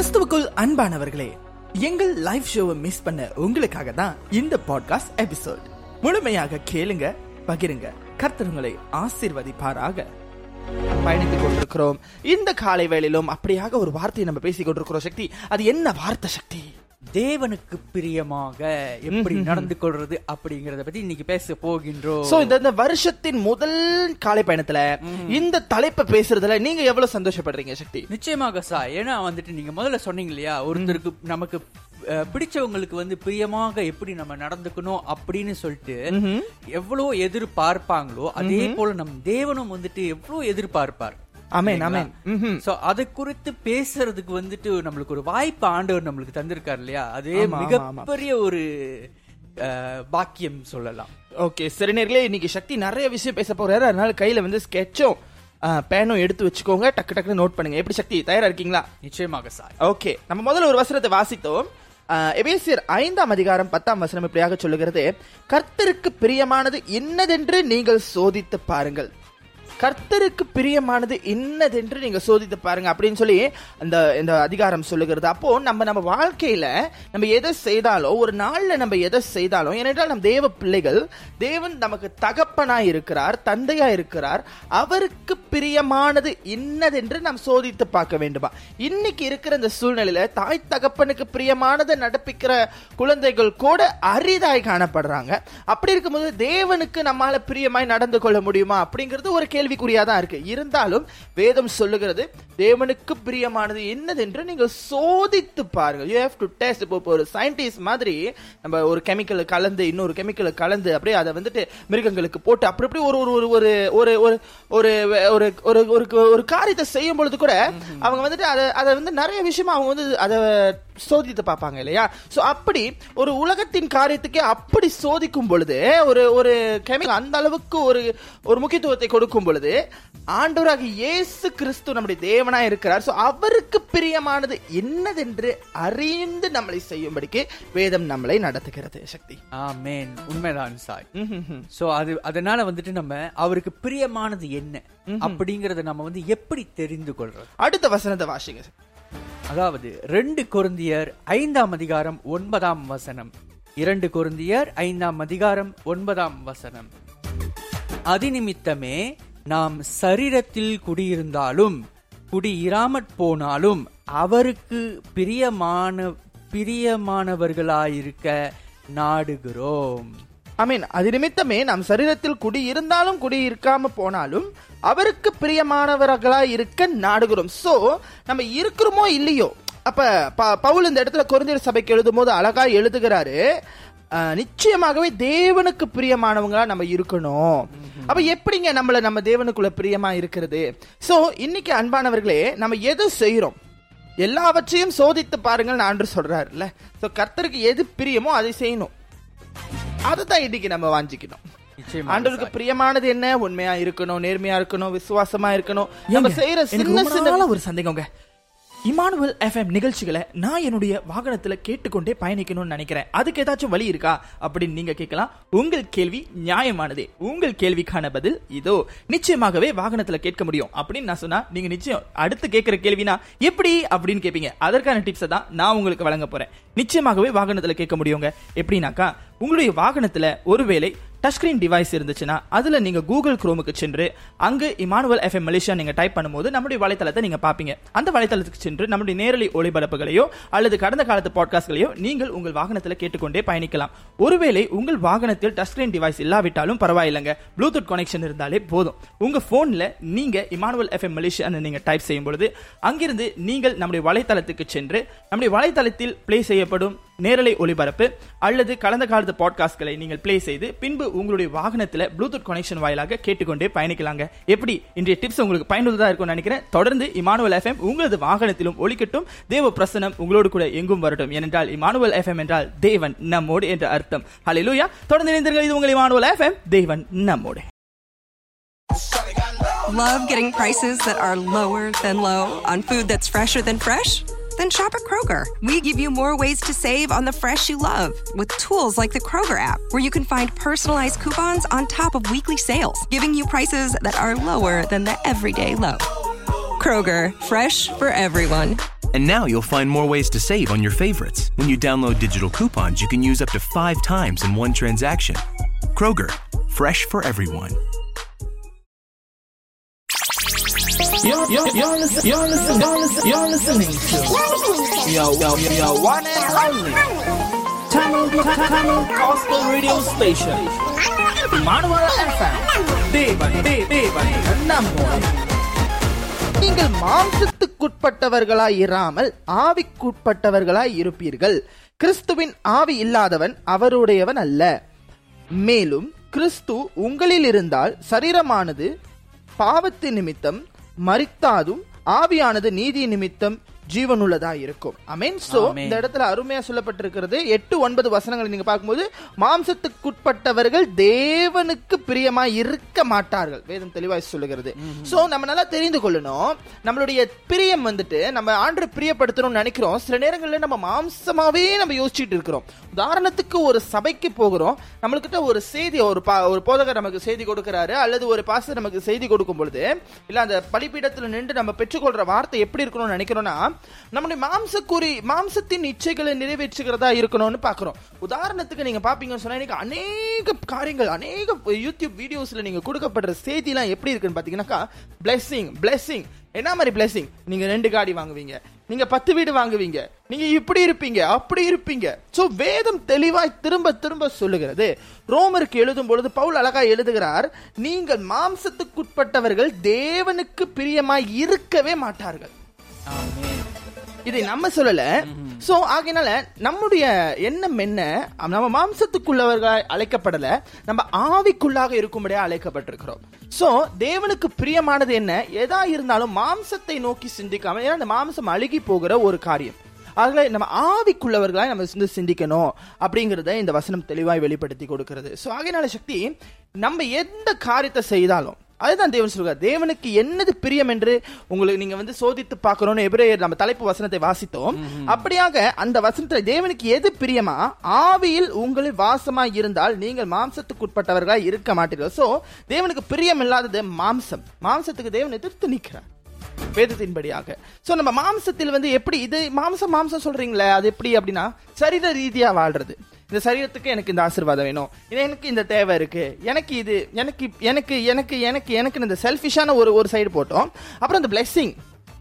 கிறிஸ்துவுக்குள் அன்பானவர்களே எங்கள் லைவ் ஷோவை மிஸ் பண்ண உங்களுக்காக தான் இந்த பாட்காஸ்ட் எபிசோட் முழுமையாக கேளுங்க பகிருங்க. கர்த்தருங்களை ஆசிர்வதிப்பாராக ஆசீர்வதிப்பாராக. பயணித்துக் கொண்டிருக்கிறோம். இந்த காலை வேளையிலும் அப்படியாக ஒரு வார்த்தையை நம்ம பேசிக் கொண்டிருக்கிறோம் சக்தி. அது என்ன வார்த்தை சக்தி? தேவனுக்கு பிரியமாக எப்படி நடந்து கொள்றது அப்படிங்கறத பத்தி இன்னைக்கு பேச போகின்றோம் சோ இந்த வருஷத்தின் முதல் காலை பயணத்துல இந்த தலைப்பை பேசுறதுல நீங்க எவ்வளவு சந்தோஷப்படுறீங்க சக்தி? நிச்சயமாக சார் ஏன்னா வந்துட்டு நீங்க முதல்ல சொன்னீங்க இல்லையா? ஒருத்தருக்கு நமக்கு பிடிச்சவங்களுக்கு வந்து பிரியமாக எப்படி நம்ம நடந்துக்கணும் அப்படின்னு சொல்லிட்டு எவ்வளவு எதிர்பார்ப்பாங்களோ அதே போல நம் தேவனும் வந்துட்டு எவ்வளவு எதிர்பார்ப்பார். ஆமென். ம்ஹும். சோ அதை குறித்து பேசுறதுக்கு வந்துட்டு நம்மளுக்கு ஒரு வாய்ப்பு ஆண்டவர் நம்மளுக்கு தந்திருக்காரு இல்லையா? அது. மிகப்பெரிய ஒரு பாக்கியம் சொல்லலாம். ஓகே சரி நேர்களே இன்னைக்கு சக்தி நிறைய விஷயம் பேச போறாரு. அதனால கையில வந்து ஸ்கெட்சும் பேனும் எடுத்து வச்சுக்கோங்க. டக்கு டக்குன்னு நோட் பண்ணுங்க. எப்படி சக்தி தயாரா இருக்கீங்களா? நிச்சயமாக சார். ஓகே நம்ம முதல்ல ஒரு வசனத்தை வாசித்தோம். எபேசியர் ஐந்தாம் அதிகாரம் பத்தாம் வசனம் இப்படியாக சொல்லுகிறது. கர்த்தருக்கு பிரியமானது இன்னதென்று நீங்கள் சோதித்து பாருங்கள். கர்த்தருக்கு பிரியமானது என்னதென்று நீங்க சோதித்து பாருங்க அப்படின்னு சொல்லி அந்த இந்த அதிகாரம் சொல்லுகிறது. அப்போ நம்ம நம்ம வாழ்க்கையில நம்ம எதை செய்தாலும் ஒரு நாள்ல நம்ம எதை செய்தாலும் ஏனென்றால் நம் தேவ பிள்ளைகள் தேவன் நமக்கு தகப்பனாய் இருக்கிறார் தந்தையா இருக்கிறார் அவருக்கு பிரியமானது என்னதென்று நாம் சோதித்து பார்க்க வேண்டுமா? இன்னைக்கு இருக்கிற இந்த சூழ்நிலையில தாய் தகப்பனுக்கு பிரியமானதை நடப்பிக்கிற குழந்தைகள் கூட அரிதாய் காணப்படுறாங்க. அப்படி இருக்கும்போது தேவனுக்கு நம்மால பிரியமாய் நடந்து கொள்ள முடியுமா? அப்படிங்கிறது ஒரு கேள்வி. கேள்விக்குறியா தான் இருக்கு. இருந்தாலும் வேதம் சொல்லுகிறது தேவனுக்கு பிரியமானது என்னதென்று நீங்க சோதித்து பாருங்க யூ ஹேவ் டு டெஸ்ட் இப்போ ஒரு சயின்டிஸ்ட் மாதிரி நம்ம ஒரு கெமிக்கல் கலந்து இன்னொரு கெமிக்கல் கலந்து அப்படியே அதை வந்துட்டு மிருகங்களுக்கு போட்டு அப்படி அப்படி ஒரு ஒரு ஒரு ஒரு ஒரு ஒரு ஒரு ஒரு ஒரு ஒரு ஒரு காரியத்தை செய்யும் பொழுது கூட அவங்க வந்துட்டு அதை அதை வந்து நிறைய விஷயமா அவங்க வந்து அதை சோதித்து பார்ப்பாங்க இல்லையா? சோ அப்படி ஒரு உலகத்தின் காரியத்துக்கே அப்படி சோதிக்கும் பொழுது ஒரு ஒரு கெமிக்கல் அந்த அளவுக்கு ஒரு ஒரு முக்கியத்துவத்தை கொடுக்கும் பொழுது ஆண்டவராக இயேசு கிறிஸ்து நம்முடைய தேவனா இருக்கிறார். சோ அவருக்கு பிரியமானது என்னதென்று அறிந்து நம்மளை செய்யும்படிக்கு வேதம் நம்மளை நடத்துகிறது சக்தி. ஆமென். உண்மைதான் சாய். சோ அது அதனால வந்துட்டு நம்ம அவருக்கு பிரியமானது என்ன அப்படிங்கறத நம்ம வந்து எப்படி தெரிந்து கொள்றது? அடுத்த வசனத்தை வாசிங்க அதாவது ரெண்டு கொருந்தியர் ஐந்தாம் அதிகாரம் ஒன்பதாம் வசனம். இரண்டு கொருந்தியர் ஐந்தாம் அதிகாரம் ஒன்பதாம் வசனம். அதிநிமித்தமே நாம் சரீரத்தில் குடியிருந்தாலும் குடியிராமற் போனாலும் அவருக்கு பிரியமான பிரியமானவர்களாயிருக்க நாடுகிறோம். மீன் அது நிமித்தமே நம் சரீரத்தில் குடி இருந்தாலும் குடி இருக்காம போனாலும் அவருக்கு பிரியமானவர்களா இருக்க நாடுகிறோம். சோ நம்ம இருக்கிறோமோ இல்லையோ? அப்ப ப- பவுல் இந்த இடத்துல குறைந்த சபைக்கு எழுதும் போது அழகா எழுதுகிறாரு நிச்சயமாகவே தேவனுக்கு பிரியமானவங்களா நம்ம இருக்கணும். அப்ப எப்படிங்க நம்மள நம்ம தேவனுக்குள்ள பிரியமா இருக்கிறது? சோ இன்னைக்கு அன்பானவர்களே நம்ம எது செய்யறோம் எல்லாவற்றையும் சோதித்து பாருங்கள் நான் சொல்றாருல்ல. சோ கர்த்தருக்கு எது பிரியமோ அதை செய்யணும். அதுதான் இன்னைக்கு நம்ம வாஞ்சிக்கணும். ஆண்டவருக்கு பிரியமானது என்ன? உண்மையா இருக்கணும் நேர்மையா இருக்கணும் விசுவாசமா இருக்கணும். நம்ம செய்யற சின்ன சின்ன ஒரு சந்தேகங்க இமானுவல் எஃப்எம் நிகழ்ச்சிகளை நான் என்னுடைய வாகனத்துல கேட்டுக்கொண்டே பயணிக்கணும்னு நினைக்கிறேன். அதுக்கு ஏதாச்சும் வழி இருக்கா? அப்படின்னு நீங்க கேட்கலாம். உங்கள் கேள்வி நியாயமானதே. உங்கள் கேள்விக்கான பதில் இதோ. நிச்சயமாகவே வாகனத்துல கேட்க முடியும். அப்படின்னு நான் சொன்னா நீங்க நிச்சயம் அடுத்து கேட்கிற கேள்வினா எப்படி அப்படின்னு கேட்பீங்க அதற்கான டிப்ஸை தான் நான் உங்களுக்கு வழங்க போறேன். நிச்சயமாகவே வாகனத்துல கேட்க முடியுங்க. எப்படின்னாக்கா உங்களுடைய வாகனத்துல ஒருவேளை டச் ஸ்க்ரீன் டிவைஸ் இருந்துச்சுன்னா அதில் நீங்கள் கூகுள் குரோமுக்கு சென்று அங்கு இமானுவல் எஃப்எம் மலேசியா நீங்கள் டைப் பண்ணும்போது நம்முடைய வலைத்தளத்தை நீங்கள் பார்ப்பீங்க அந்த வலைத்தளத்துக்கு சென்று நம்முடைய நேரலை ஒளிபரப்புகளையோ அல்லது கடந்த காலத்து பாட்காஸ்ட்களையோ நீங்கள் உங்கள் வாகனத்தில் கேட்டுக்கொண்டே பயணிக்கலாம். ஒருவேளை உங்கள் வாகனத்தில் டச் ஸ்க்ரீன் டிவைஸ் இல்லாவிட்டாலும் பரவாயில்லைங்க. ப்ளூடூத் கனெக்ஷன் இருந்தாலே போதும். உங்கள் ஃபோனில் நீங்கள் இமானுவல் எஃப்எம் மலேசியான்னு நீங்கள் டைப் செய்யும் பொழுது அங்கிருந்து நீங்கள் நம்முடைய வலைத்தளத்துக்கு சென்று நம்முடைய வலைத்தளத்தில் ப்ளே செய்யப்படும் நேரலை ஒளிபரப்பு அல்லது கலந்த காலத்து பாட்காஸ்ட்களை நீங்கள் ப்ளே செய்து பின்பு உங்களுடைய வாகனத்தில் ப்ளூடூத் கனெக்ஷன் வாயிலாக கேட்டுக்கொண்டே பயணிக்கலாங்க. எப்படி? இன்றைய டிப்ஸ் உங்களுக்கு பயனுள்ளதாக இருக்கும்னு நினைக்கிறேன். தொடர்ந்து இமானுவல் எஃப்எம் உங்களது வாகனத்திலும் ஒழிக்கட்டும் தேவ பிரசனம் உங்களோடு கூட எங்கும் வரட்டும். ஏனென்றால் இமானுவல் எஃப்எம் என்றால் தேவன் நம்மோடு என்ற அர்த்தம். ஹalleluya தொடர்ந்து இணைந்தீர்கள் இது உங்கள் இமானுவல் எஃப்எம் தேவன் நம்மோடு. Love getting prices that are lower than low on food that's fresher than fresh? Then shop at Kroger. We give you more ways to save on the fresh you love with tools like the Kroger app, where you can find personalized coupons on top of weekly sales, giving you prices that are lower than the everyday low. Kroger, fresh for everyone. And now you'll find more ways to save on your favorites. When you download digital coupons, you can use up to five times in one transaction. Kroger, fresh for everyone. You're, you're, you're, listen, you're, listen, you're, listen, you're listening to your, your, your one and only Tamil, Tamil Gospel Radio Station. Manual FM. தேவன் தே தேவன் நம்மோடு நீங்கள் மாம்சத்துக்குட்பட்டவர்களாய் இராமல் ஆவிக்குட்பட்டவர்களாய் இருப்பீர்கள் கிறிஸ்துவின் ஆவி இல்லாதவன் அவருடையவன் அல்ல மேலும் கிறிஸ்து உங்களில் இருந்தால் சரீரமானது பாவத்து நிமித்தம் மறித்தாதும் ஆவியானது நீதி நிமித்தம் ஜீவனுள்ளதா இருக்கும். Amen so. இந்த இடத்துல அருமையா சொல்லப்பட்டிருக்கிறது எட்டு ஒன்பது வசனங்களை நீங்க பார்க்கும்போது மாம்சத்துக்குட்பட்டவர்கள் தேவனுக்கு பிரியமா இருக்க மாட்டார்கள். வேதம் தெளிவாய் சொல்லுகிறது. சோ நம்ம நல்லா தெரிந்து கொள்ளணும். நம்மளுடைய பிரியம் வந்துட்டு நம்ம ஆண்டு பிரியப்படுத்தணும்னு நினைக்கிறோம். சில நேரங்கள்ல நம்ம மாம்சமாவே நம்ம யோசிச்சுட்டு இருக்கிறோம். உதாரணத்துக்கு ஒரு சபைக்கு போகிறோம். நம்மளுக்கிட்ட ஒரு செய்தி ஒரு ஒரு போதகர் நமக்கு செய்தி கொடுக்கறாரு அல்லது ஒரு பாஸ்டர் நமக்கு செய்தி கொடுக்கும் பொழுது இல்ல அந்த பலிபீடத்துல நின்று நம்ம பெற்றுக்கொள்ற வார்த்தை எப்படி இருக்கணும்னு நினைக்கிறோம்னா நம்முடைய மாம்சக்குறி மாம்சத்தின் இச்சைகளை நிறைவேற்றுகிறதா இருக்கணும்னு பார்க்குறோம். உதாரணத்துக்கு நீங்கள் பார்ப்பீங்கன்னு சொன்னால் இன்னைக்கு அநேக காரியங்கள் அநேக யூடியூப் வீடியோஸில் நீங்கள் கொடுக்கப்படுற செய்திலாம் எப்படி இருக்குன்னு பார்த்தீங்கன்னாக்கா பிளெஸ்ஸிங் பிளெஸ்ஸிங் என்ன மாதிரி பிளெஸ்ஸிங் நீங்க ரெண்டு காடி வாங்குவீங்க. நீங்க பத்து வீடு வாங்குவீங்க. நீங்க இப்படி இருப்பீங்க அப்படி இருப்பீங்க. ஸோ வேதம் தெளிவாய் திரும்ப திரும்ப சொல்லுகிறது. ரோமருக்கு எழுதும் பொழுது பவுல் அழகா எழுதுகிறார் நீங்கள் மாம்சத்துக்குட்பட்டவர்கள் தேவனுக்கு பிரியமாய் இருக்கவே மாட்டார்கள். இதை நம்ம சொல்லல. சோ ஆகையினால நம்முடைய எண்ணம் என்ன? நம்ம மாம்சத்துக்குள்ளவர்களாய் அழைக்கப்படல. நம்ம ஆவிக்குள்ளாக இருக்கும்படியா அழைக்கப்பட்டிருக்கிறோம். சோ தேவனுக்கு பிரியமானது என்ன? எதா இருந்தாலும் மாம்சத்தை நோக்கி சிந்திக்காம ஏன்னா அந்த மாம்சம் அழுகி போகிற ஒரு காரியம். ஆகவே நம்ம ஆவிக்குள்ளவர்களாய் நம்ம வந்து சிந்திக்கணும் அப்படிங்கறத இந்த வசனம் தெளிவாய் வெளிப்படுத்தி கொடுக்கிறது. சோ ஆகையினால சக்தி நம்ம எந்த காரியத்தை செய்தாலும் அதுதான் தேவன் சொல்கிறார் தேவனுக்கு என்னது பிரியம் என்று உங்களுக்கு நீங்க வந்து சோதித்து பார்க்கணும்னு எபிரேயர் நம்ம தலைப்பு வசனத்தை வாசித்தோம். அப்படியாக அந்த வசனத்துல தேவனுக்கு எது பிரியமா? ஆவியில் உங்களில் வாசமா இருந்தால் நீங்கள் மாம்சத்துக்குட்பட்டவர்களாய் இருக்க மாட்டீர்கள். சோ தேவனுக்கு பிரியம் இல்லாதது மாம்சம். மாம்சத்துக்கு தேவன் எதிர்த்து நிற்கிறார். வேதத்தின்படியாக. சோ நம்ம மாம்சத்தில் வந்து எப்படி இது மாம்சம் மாம்சம் சொல்றீங்களே அது எப்படி அப்படின்னா சரீர ரீதியா வாழ்றது. இந்த சரீரத்துக்கு எனக்கு இந்த ஆசீர்வாதம் வேணும். இது எனக்கு இந்த தேவை இருக்கு. எனக்கு இது எனக்கு எனக்கு எனக்கு எனக்கு எனக்கு இந்த செல்ஃபிஷான ஒரு ஒரு சைடு போட்டோம். அப்புறம் இந்த பிளெஸ்ஸிங்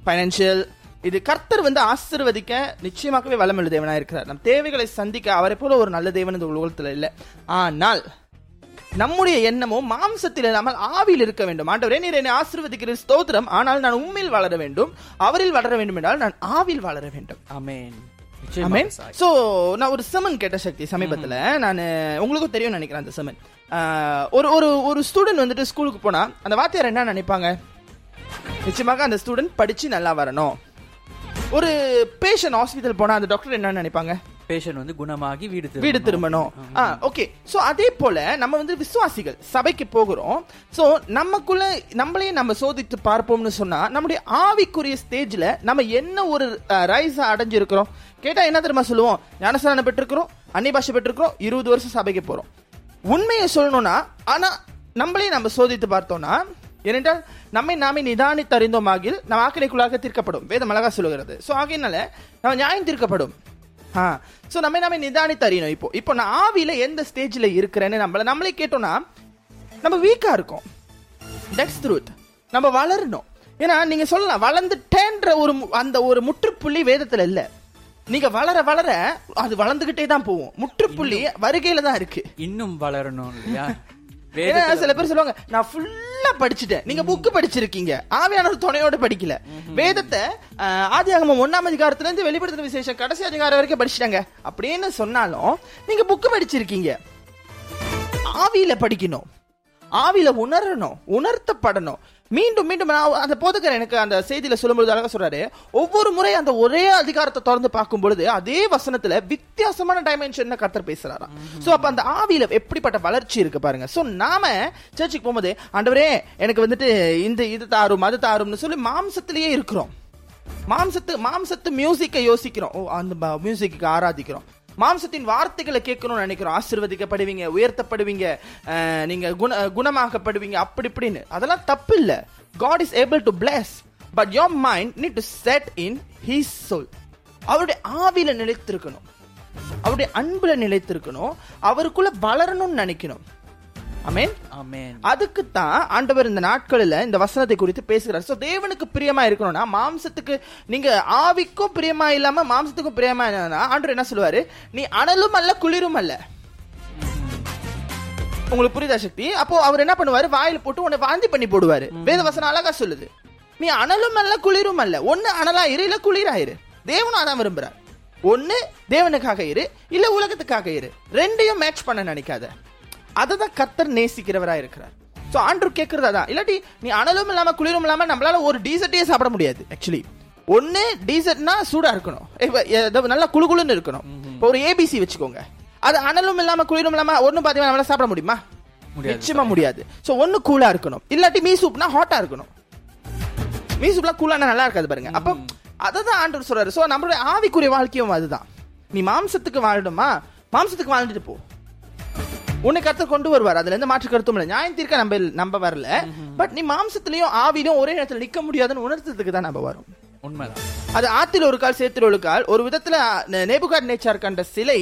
ஃபைனான்ஷியல் இது கர்த்தர் வந்து ஆசிர்வதிக்க நிச்சயமாகவே வளமுள்ள தேவனாக இருக்கிறார். நம் தேவைகளை சந்திக்க அவரை போல ஒரு நல்ல தேவன் இந்த உலகத்தில் இல்லை. ஆனால் நம்முடைய எண்ணமும் மாம்சத்தில் இல்லாமல் ஆவியில் இருக்க வேண்டும். ஆண்டவரே நீர் என்னை ஆசிர்வதிக்கிற ஸ்தோத்திரம். ஆனால் நான் உண்மையில் வளர வேண்டும். அவரில் வளர வேண்டும் என்றால் நான் ஆவில் வளர வேண்டும். அமேன் சோ நான் ஒரு செமன் கேட்ட சக்தி சமீபத்துல நான் உங்களுக்கும் தெரியும் நினைக்கிறேன் அந்த செமன் ஒரு ஒரு ஒரு ஸ்டூடெண்ட் வந்துட்டு ஸ்கூலுக்கு போனா அந்த வாத்தியார் என்ன நினைப்பாங்க? நிச்சயமாக அந்த ஸ்டூடெண்ட் படிச்சு நல்லா வரணும். ஒரு பேஷண்ட் ஹாஸ்பிட்டல் போனா அந்த டாக்டர் என்ன நினைப்பாங்க? பேஷண்ட் வந்து குணமாகி வீடு. வீடு திரும்பணும். ஓகே சோ அதே போல நம்ம வந்து விசுவாசிகள் சபைக்கு போகிறோம். சோ நமக்குள்ள நம்மளே நம்ம சோதித்து பார்ப்போம்னு சொன்னா நம்முடைய ஆவிக்குரிய ஸ்டேஜ்ல நம்ம என்ன ஒரு ரைஸ் அடைஞ்சிருக்கிறோம்? கேட்டா என்ன தெரியுமா சொல்லுவோம்? ஞானஸ்தானம் பெற்றிருக்கிறோம் அன்னி பாஷை பெற்றிருக்கிறோம் இருபது வருஷம் சபைக்கு போறோம். உண்மையை சொல்லணும்னா ஆனா நம்மளே நம்ம சோதித்து பார்த்தோம்னா ஏனென்றால் நம்மை நாமே நிதானித்து அறிந்தோமாகில் நம் ஆக்கினைக்குள்ளாக தீர்க்கப்படும். வேதம் அழகா சொல்லுகிறது. சோ ஆகையினால நம்ம நியாயம் தீர்க்கப்படும். ஆ. சோ நம்ம நாமே நிதானித்து அறியணும். இப்போ இப்போ நான் ஆவியில எந்த ஸ்டேஜ்ல இருக்கிறேன்னு நம்மள நம்மளே கேட்டோம்னா நம்ம வீக்கா இருக்கோம். தட்ஸ் ட்ரூத் நம்ம வளரணும். ஏன்னா நீங்க சொல்லலாம் வளர்ந்துட்டேன்ற ஒரு அந்த ஒரு முற்றுப்புள்ளி வேதத்துல இல்ல. நீங்க வளர வளர அது வளர்ந்துகிட்டே தான் போகும். முற்றுப்புள்ளி வருகையில தான் இருக்கு. இன்னும் வளரணும் இல்லையா? சில பேர் சொல்லுவாங்க நான் ஃபுல்லா படிச்சுட்டேன். நீங்க புக் படிச்சிருக்கீங்க. ஆவியான துணையோட படிக்கல. வேதத்தை ஆஹ், ஆதியாகமம் ஒண்ணாம் அதிகாரத்துல இருந்து வெளிப்படுத்தின விசேஷம் கடைசி அதிகாரம் வரைக்கும் படிச்சிட்டாங்க. அப்படின்னு சொன்னாலும் நீங்க புக் படிச்சிருக்கீங்க. ஆவியில படிக்கணும். ஆவியில உணரணும் உணர்த்தப்படணும். மீண்டும் மீண்டும் நான் அந்த போதகர் எனக்கு அந்த செய்தியில சொல்லும்போது அழகா சொல்றாரு. ஒவ்வொரு முறை அந்த ஒரே அதிகாரத்தை திறந்து பார்க்கும் பொழுது அதே வசனத்துல வித்தியாசமான டைமென்ஷன் கர்த்தர் பேசுறாராம் சோ அப்ப அந்த ஆவியில எப்படிப்பட்ட வளர்ச்சி இருக்கு பாருங்க. சோ நாம சர்ச்சுக்கு போகும்போது ஆண்டவரே எனக்கு வந்துட்டு இந்த இது தாரும் அது தாரும்னு சொல்லி மாம்சத்திலேயே இருக்கிறோம். மாம்சத்து மாம்சத்து மியூசிக்கை யோசிக்கிறோம். ஓ அந்த மியூசிக்கு ஆராதிக்கிறோம். மாம்சத்தின் வார்த்தைகளை கேட்கணும்னு நினைக்கிறோம். ஆசிர்வதிக்கப்படுவீங்க உயர்த்தப்படுவீங்க நீங்க குண குணமாக்கப்படுவீங்க அப்படி இப்படின்னு. அதெல்லாம் தப்பு இல்ல God is able to bless but your mind need to set in his soul அவருடைய ஆவியில நிலைத்திருக்கணும். அவருடைய அன்புல நிலைத்திருக்கணும். அவருக்குள்ள வளரணும்னு நினைக்கணும். அமேன் ஆமென் அதுக்கு தான் ஆண்டவர் இந்த நாட்களில் இந்த வசனத்தை குறித்து பேசுகிறார். சோ தேவனுக்கு பிரியமா இருக்கணும்னா மாம்சத்துக்கு நீங்க ஆவிக்கும் பிரியமா இல்லாம மாம்சத்துக்கும் பிரியமா இல்லைன்னா ஆண்டவர் என்ன சொல்லுவாரு? நீ அனலும் அல்ல குளிரும் அல்ல. உங்களுக்கு புரியுதா சக்தி? அப்போ அவர் என்ன பண்ணுவாரு? வாயில போட்டு உன்னை வாந்தி பண்ணி போடுவாரு. வேத வசனம் அழகா சொல்லுது. நீ அனலும் அல்ல குளிரும் அல்ல. ஒண்ணு அனலா இரு இல்ல குளிராயிரு தேவனும் அதான் விரும்புறார். ஒண்ணு தேவனுக்காக இரு இல்ல உலகத்துக்காக இரு. ரெண்டையும் மேட்ச் பண்ண நினைக்காத. அததான் கர்த்தர் நேசிக்கிறவரா இருக்கிறார் சோ ஆண்டர் கேக்குறது அதான். இல்லாட்டி நீ அனலும் இல்லாம குளிரும் இல்லாம நம்மளால ஒரு டீசர்ட்டே சாப்பிட முடியாது ஆக்சுவலி ஒண்ணு டீசர்ட்னா சூடா இருக்கணும். இப்ப நல்லா குளுகுளுன்னு இருக்கணும். இப்போ ஒரு ஏபிசி வச்சுக்கோங்க. அது அனலும் இல்லாம குளிரும் இல்லாம ஒண்ணும் பாத்தீங்கன்னா நம்மளால சாப்பிட முடியுமா? நிச்சயமா முடியாது. சோ ஒண்ணு கூலா இருக்கணும். இல்லாட்டி மீ சூப்னா ஹாட்டா இருக்கணும். மீ சூப்லாம் கூலானா நல்லா இருக்காது பாருங்க. அப்போ அததான் ஆண்டவர் சொல்றாரு. சோ நம்மளுடைய ஆவிக்குரிய வாழ்க்கையும் அதுதான். நீ மாம்சத்துக்கு வாழணுமா? மாம்சத்துக்கு வாழ்ந்துட்டு போ. உன்னை கர்த்தர் கொண்டு வருவார். அதுல எந்த மாற்று கருத்தும் இல்லை. நியாயம் தீர்க்க நம்ம நம்ப வரல. பட் நீ மாம்சத்திலையும் ஆவிலையும் ஒரே இடத்துல நிக்க முடியாதுன்னு உணர்த்ததுக்கு தான் நம்ம வரும். உண்மைதான். அது ஆத்தில் ஒரு கால் சேத்தில் ஒரு கால். ஒரு விதத்துல நேபுகாட் நேச்சார் கண்ட சிலை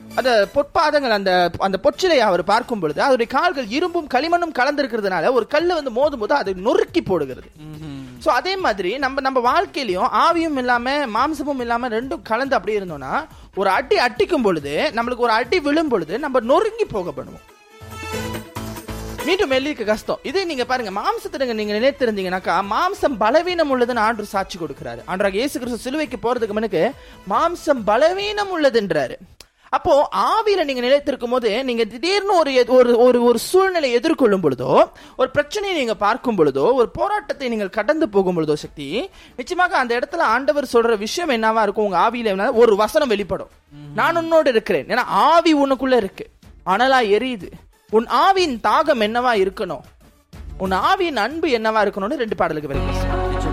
அந்த பொற்பாதங்கள் அந்த அந்த பொச்சிலையை அவர் பார்க்கும் பொழுது அதனுடைய கால்கள் இரும்பும் களிமண்ணும் கலந்திருக்கிறதுனால ஒரு கல்லு வந்து மோதும் போது அதை நொறுக்கி போடுகிறது. ஸோ அதே மாதிரி நம்ம நம்ம வாழ்க்கையிலையும் ஆவியும் இல்லாமல் மாம்சமும் இல்லாமல் ரெண்டும் கலந்து அப்படி இருந்தோம்னா ஒரு அடி அட்டிக்கும் பொழுது நம்மளுக்கு ஒரு அடி விழும் பொழுது நம்ம நொறுங்கி போகப்படுவோம் மீண்டும் மெல்லிக்க கஷ்டம். இதே நீங்க பாருங்க மாம்சத்தை நீங்க நிலைத்திருந்தீங்கன்னாக்கா மாம்சம் பலவீனம் உள்ளதுன்னு ஆண்டு சாட்சி கொடுக்கிறாரு. ஆண்டராக இயேசு கிறிஸ்து சிலுவைக்கு போறதுக்கு முன்னுக்கு மாம்சம் பலவீனம் உள்ளதுன்றாரு. அப்போ ஆவியில நீங்க நிலைத்திருக்கும் போது நீங்க திடீர்னு ஒரு ஒரு ஒரு ஒரு சூழ்நிலை எதிர்கொள்ளும் பொழுதோ ஒரு பிரச்சனையை நீங்க பார்க்கும் பொழுதோ ஒரு போராட்டத்தை நீங்கள் கடந்து போகும் பொழுதோ சக்தி நிச்சயமாக அந்த இடத்துல ஆண்டவர் சொல்ற விஷயம் என்னவா இருக்கும்? உங்க ஆவியில என்ன- ஒரு வசனம் வெளிப்படும். நான் உன்னோடு இருக்கிறேன். ஏன்னா ஆவி உனக்குள்ள இருக்கு. அனலா எரியுது. உன் ஆவியின் தாகம் என்னவா இருக்கணும்? உன் ஆவியின் அன்பு என்னவா இருக்கணும்னு ரெண்டு பாடலுக்கு வரைக்கும்